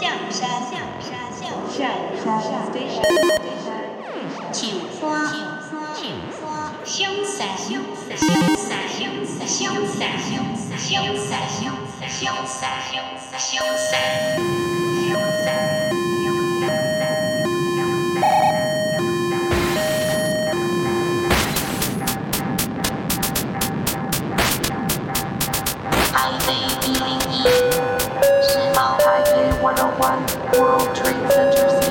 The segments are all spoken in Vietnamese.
象山，象山，象山，象山，象山，象山，象山，象山，象山，象山，象山，象山，象山，象山，山。One World Trade Center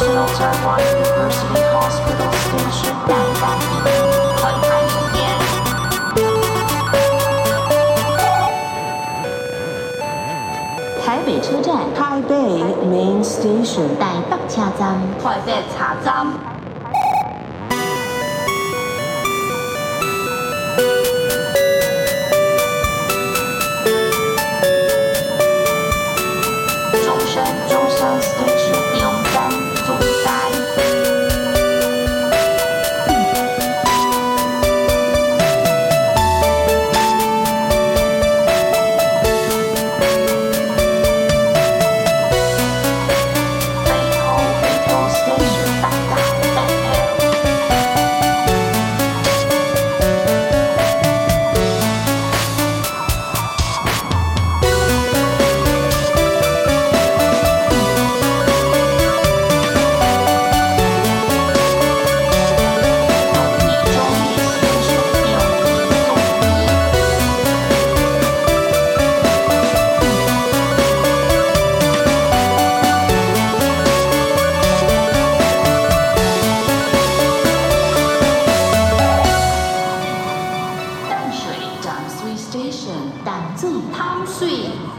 National Taipei Main Station，台北车站，台北车站。Station, Station, Station, Time.